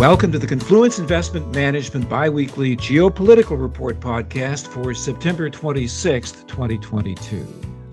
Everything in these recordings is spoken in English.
Welcome to the Confluence Investment Management Biweekly Geopolitical Report podcast for September 26th, 2022.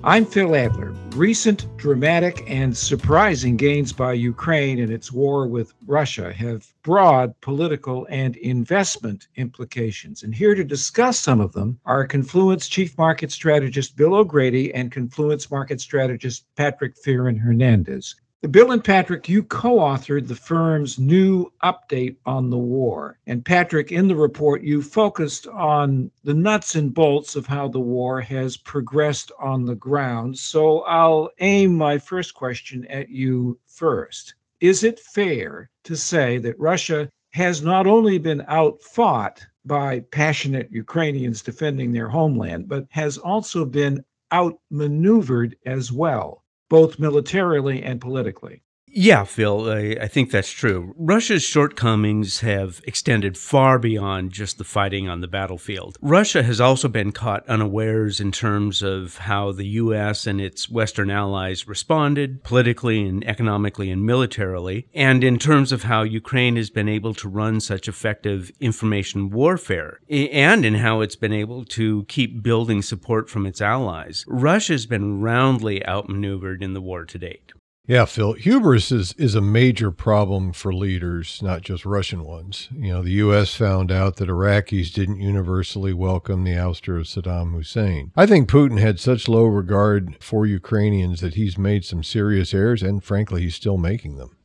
I'm Phil Adler. Recent dramatic and surprising gains by Ukraine in its war with Russia have broad political and investment implications. And here to discuss some of them are Confluence Chief Market Strategist Bill O'Grady and Confluence Market Strategist Patrick Fearon Hernandez. Bill and Patrick, you co authored the firm's new update on the war. And Patrick, in the report, you focused on the nuts and bolts of how the war has progressed on the ground. So I'll aim my first question at you first. Is it fair to say that Russia has not only been outfought by passionate Ukrainians defending their homeland, but has also been outmaneuvered as well? Both militarily and politically. Yeah, Phil, I, I, think that's true. Russia's shortcomings have extended far beyond just the fighting on the battlefield. Russia has also been caught unawares in terms of how the U.S. and its Western allies responded politically and economically and militarily, and in terms of how Ukraine has been able to run such effective information warfare, and in how it's been able to keep building support from its allies. Russia's been roundly outmaneuvered in the war to date. Yeah, Phil, hubris is, is a major problem for leaders, not just Russian ones. You know, the U.S. found out that Iraqis didn't universally welcome the ouster of Saddam Hussein. I think Putin had such low regard for Ukrainians that he's made some serious errors, and frankly, he's still making them.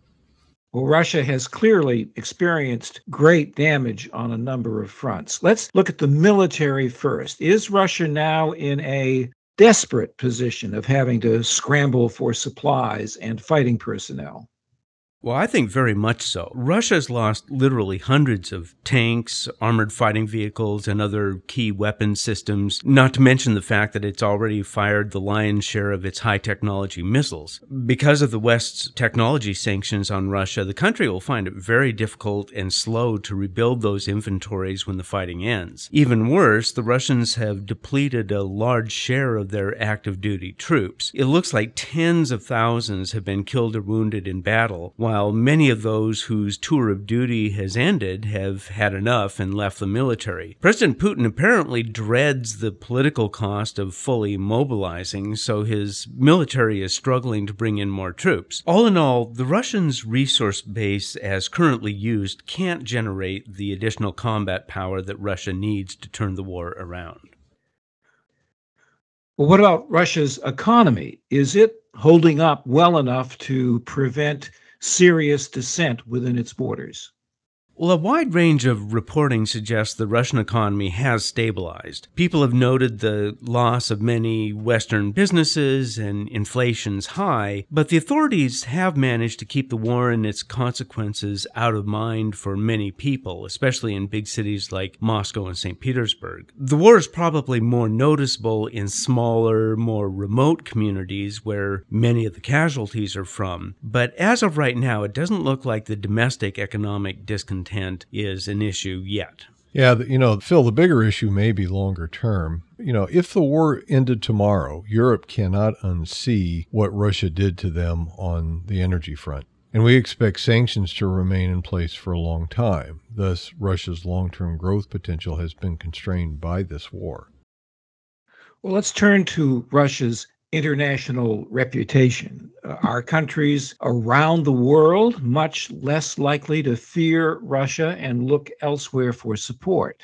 Well, Russia has clearly experienced great damage on a number of fronts. Let's look at the military first. Is Russia now in a desperate position of having to scramble for supplies and fighting personnel. Well, I think very much so. Russia's lost literally hundreds of tanks, armored fighting vehicles, and other key weapon systems, not to mention the fact that it's already fired the lion's share of its high technology missiles. Because of the West's technology sanctions on Russia, the country will find it very difficult and slow to rebuild those inventories when the fighting ends. Even worse, the Russians have depleted a large share of their active duty troops. It looks like tens of thousands have been killed or wounded in battle, while while many of those whose tour of duty has ended have had enough and left the military. President Putin apparently dreads the political cost of fully mobilizing, so his military is struggling to bring in more troops. All in all, the Russians' resource base, as currently used, can't generate the additional combat power that Russia needs to turn the war around. Well, what about Russia's economy? Is it holding up well enough to prevent serious dissent within its borders. Well, a wide range of reporting suggests the Russian economy has stabilized. People have noted the loss of many Western businesses and inflation's high, but the authorities have managed to keep the war and its consequences out of mind for many people, especially in big cities like Moscow and St. Petersburg. The war is probably more noticeable in smaller, more remote communities where many of the casualties are from, but as of right now, it doesn't look like the domestic economic discontent intent is an issue yet. Yeah, you know, Phil, the bigger issue may be longer term. You know, if the war ended tomorrow, Europe cannot unsee what Russia did to them on the energy front. And we expect sanctions to remain in place for a long time. Thus, Russia's long term growth potential has been constrained by this war. Well, let's turn to Russia's international reputation. Uh, are countries around the world much less likely to fear Russia and look elsewhere for support?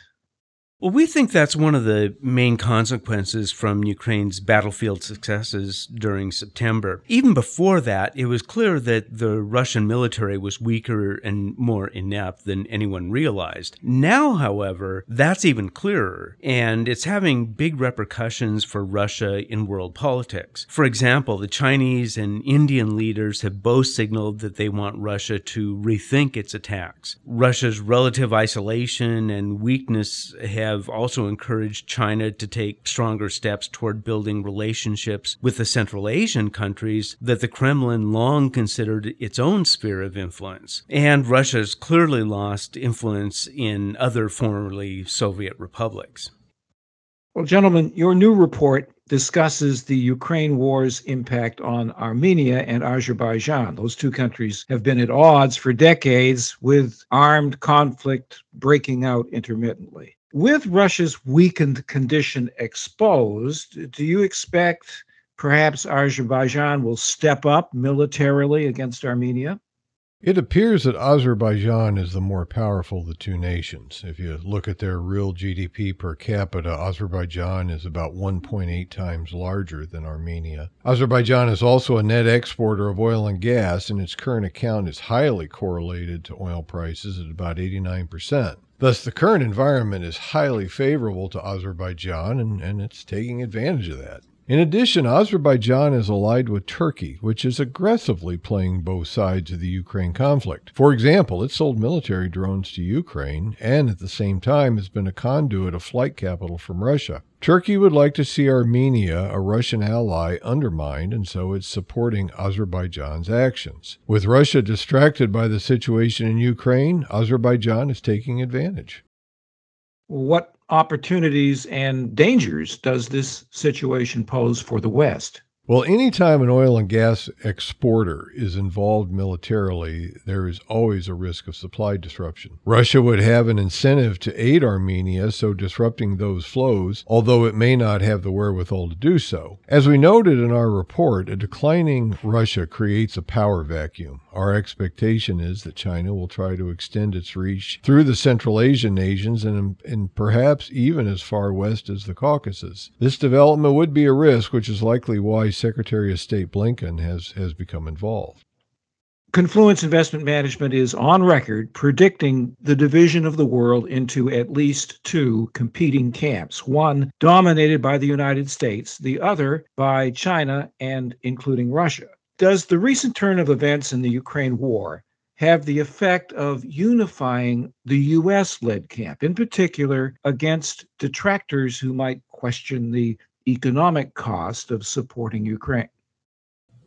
Well, we think that's one of the main consequences from Ukraine's battlefield successes during September. Even before that, it was clear that the Russian military was weaker and more inept than anyone realized. Now, however, that's even clearer, and it's having big repercussions for Russia in world politics. For example, the Chinese and Indian leaders have both signaled that they want Russia to rethink its attacks. Russia's relative isolation and weakness have have also encouraged China to take stronger steps toward building relationships with the Central Asian countries that the Kremlin long considered its own sphere of influence. And Russia's clearly lost influence in other formerly Soviet republics. Well, gentlemen, your new report discusses the Ukraine war's impact on Armenia and Azerbaijan. Those two countries have been at odds for decades with armed conflict breaking out intermittently. With Russia's weakened condition exposed, do you expect perhaps Azerbaijan will step up militarily against Armenia? It appears that Azerbaijan is the more powerful of the two nations. If you look at their real GDP per capita, Azerbaijan is about 1.8 times larger than Armenia. Azerbaijan is also a net exporter of oil and gas, and its current account is highly correlated to oil prices at about 89%. Thus, the current environment is highly favorable to Azerbaijan, and, and it's taking advantage of that. In addition, Azerbaijan is allied with Turkey, which is aggressively playing both sides of the Ukraine conflict. For example, it sold military drones to Ukraine and at the same time has been a conduit of flight capital from Russia. Turkey would like to see Armenia, a Russian ally, undermined, and so it's supporting Azerbaijan's actions. With Russia distracted by the situation in Ukraine, Azerbaijan is taking advantage. What opportunities and dangers does this situation pose for the West? Well, anytime an oil and gas exporter is involved militarily, there is always a risk of supply disruption. Russia would have an incentive to aid Armenia, so disrupting those flows, although it may not have the wherewithal to do so. As we noted in our report, a declining Russia creates a power vacuum. Our expectation is that China will try to extend its reach through the Central Asian nations and, and perhaps even as far west as the Caucasus. This development would be a risk, which is likely why Secretary of State Blinken has, has become involved. Confluence Investment Management is on record predicting the division of the world into at least two competing camps one dominated by the United States, the other by China and including Russia. Does the recent turn of events in the Ukraine war have the effect of unifying the U.S. led camp, in particular against detractors who might question the economic cost of supporting Ukraine.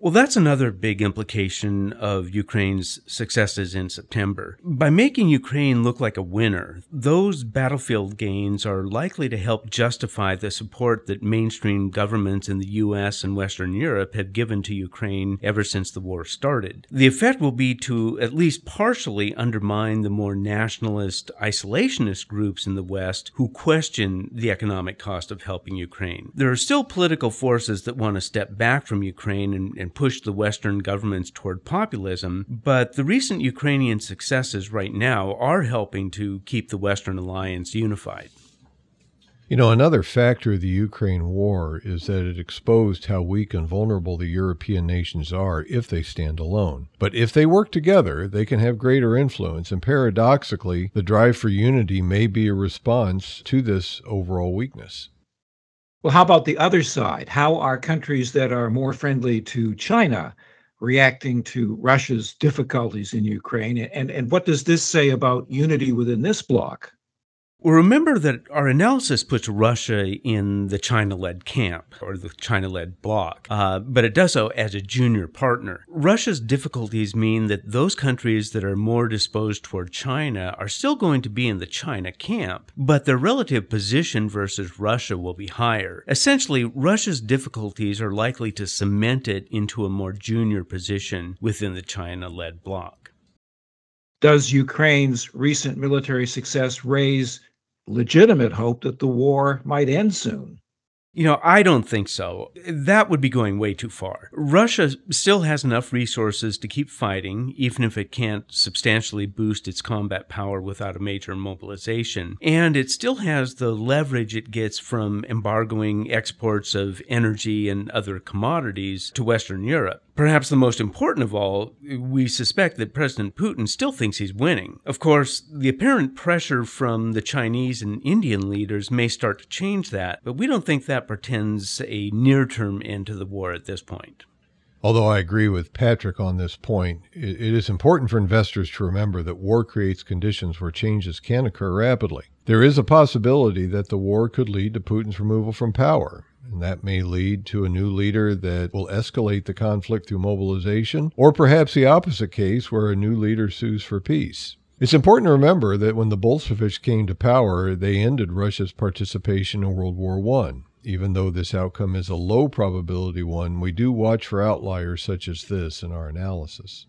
Well, that's another big implication of Ukraine's successes in September. By making Ukraine look like a winner, those battlefield gains are likely to help justify the support that mainstream governments in the US and Western Europe have given to Ukraine ever since the war started. The effect will be to at least partially undermine the more nationalist, isolationist groups in the West who question the economic cost of helping Ukraine. There are still political forces that want to step back from Ukraine and, and push the Western governments toward populism, but the recent Ukrainian successes right now are helping to keep the Western alliance unified. You know, another factor of the Ukraine war is that it exposed how weak and vulnerable the European nations are if they stand alone. But if they work together, they can have greater influence, and paradoxically, the drive for unity may be a response to this overall weakness. Well, how about the other side? How are countries that are more friendly to China reacting to Russia's difficulties in Ukraine? And, and what does this say about unity within this bloc? Well, remember that our analysis puts Russia in the China led camp or the China led bloc, uh, but it does so as a junior partner. Russia's difficulties mean that those countries that are more disposed toward China are still going to be in the China camp, but their relative position versus Russia will be higher. Essentially, Russia's difficulties are likely to cement it into a more junior position within the China led bloc. Does Ukraine's recent military success raise legitimate hope that the war might end soon. You know, I don't think so. That would be going way too far. Russia still has enough resources to keep fighting, even if it can't substantially boost its combat power without a major mobilization. And it still has the leverage it gets from embargoing exports of energy and other commodities to Western Europe. Perhaps the most important of all, we suspect that President Putin still thinks he's winning. Of course, the apparent pressure from the Chinese and Indian leaders may start to change that, but we don't think that portends a near term end to the war at this point. Although I agree with Patrick on this point, it is important for investors to remember that war creates conditions where changes can occur rapidly. There is a possibility that the war could lead to Putin's removal from power. And that may lead to a new leader that will escalate the conflict through mobilization, or perhaps the opposite case where a new leader sues for peace. It's important to remember that when the Bolsheviks came to power, they ended Russia's participation in World War I. Even though this outcome is a low probability one, we do watch for outliers such as this in our analysis.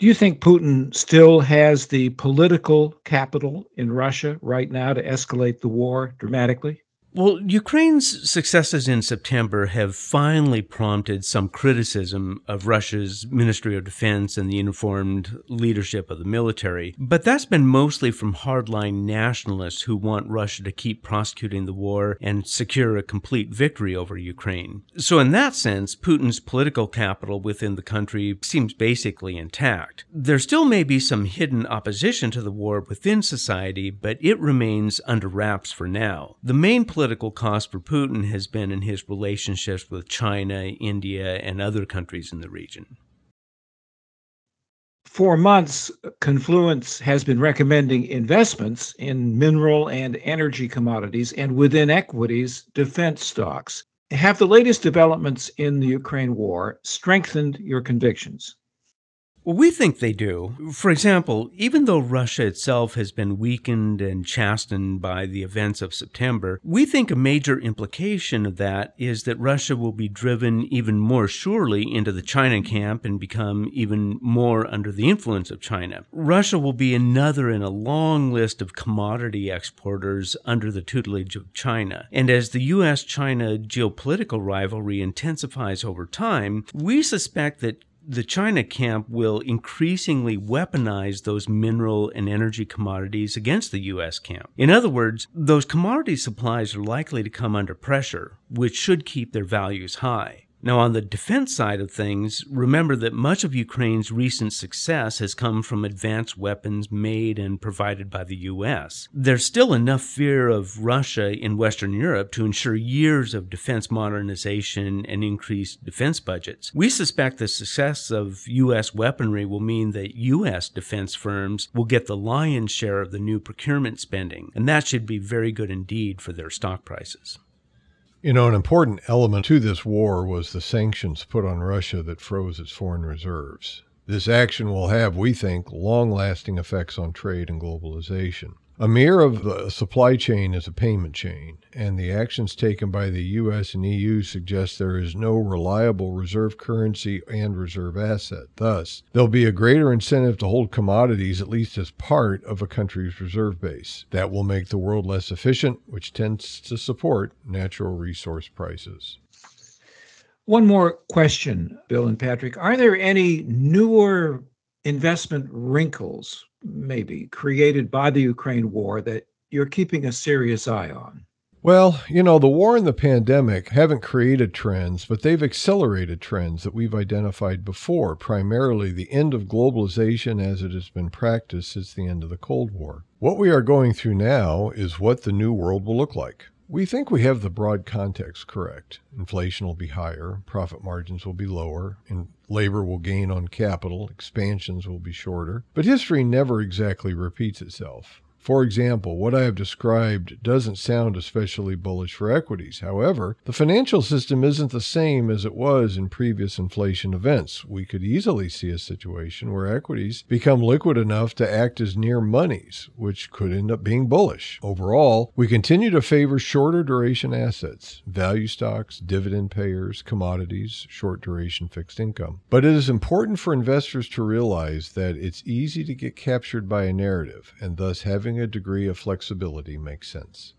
Do you think Putin still has the political capital in Russia right now to escalate the war dramatically? Well, Ukraine's successes in September have finally prompted some criticism of Russia's Ministry of Defense and the uniformed leadership of the military, but that's been mostly from hardline nationalists who want Russia to keep prosecuting the war and secure a complete victory over Ukraine. So, in that sense, Putin's political capital within the country seems basically intact. There still may be some hidden opposition to the war within society, but it remains under wraps for now. The main political cost for Putin has been in his relationships with China, India, and other countries in the region. For months, Confluence has been recommending investments in mineral and energy commodities and within equities, defense stocks. Have the latest developments in the Ukraine war strengthened your convictions? We think they do. For example, even though Russia itself has been weakened and chastened by the events of September, we think a major implication of that is that Russia will be driven even more surely into the China camp and become even more under the influence of China. Russia will be another in a long list of commodity exporters under the tutelage of China. And as the US China geopolitical rivalry intensifies over time, we suspect that the China camp will increasingly weaponize those mineral and energy commodities against the U.S. camp. In other words, those commodity supplies are likely to come under pressure, which should keep their values high. Now, on the defense side of things, remember that much of Ukraine's recent success has come from advanced weapons made and provided by the U.S. There's still enough fear of Russia in Western Europe to ensure years of defense modernization and increased defense budgets. We suspect the success of U.S. weaponry will mean that U.S. defense firms will get the lion's share of the new procurement spending, and that should be very good indeed for their stock prices. You know, an important element to this war was the sanctions put on Russia that froze its foreign reserves. This action will have, we think, long lasting effects on trade and globalization. A mirror of the supply chain is a payment chain, and the actions taken by the US and EU suggest there is no reliable reserve currency and reserve asset. Thus, there'll be a greater incentive to hold commodities at least as part of a country's reserve base. That will make the world less efficient, which tends to support natural resource prices. One more question, Bill and Patrick. Are there any newer investment wrinkles maybe created by the Ukraine war that you're keeping a serious eye on? Well, you know, the war and the pandemic haven't created trends, but they've accelerated trends that we've identified before, primarily the end of globalization as it has been practiced since the end of the Cold War. What we are going through now is what the new world will look like. We think we have the broad context correct. Inflation will be higher, profit margins will be lower, and labor will gain on capital, expansions will be shorter. But history never exactly repeats itself. For example, what I have described doesn't sound especially bullish for equities. However, the financial system isn't the same as it was in previous inflation events. We could easily see a situation where equities become liquid enough to act as near monies, which could end up being bullish. Overall, we continue to favor shorter duration assets, value stocks, dividend payers, commodities, short duration fixed income. But it is important for investors to realize that it's easy to get captured by a narrative, and thus having having a degree of flexibility makes sense.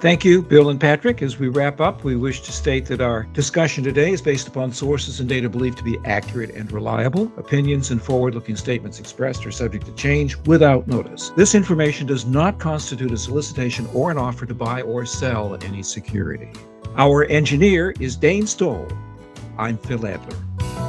Thank you, Bill and Patrick. As we wrap up, we wish to state that our discussion today is based upon sources and data believed to be accurate and reliable. Opinions and forward looking statements expressed are subject to change without notice. This information does not constitute a solicitation or an offer to buy or sell any security. Our engineer is Dane Stoll. I'm Phil Adler.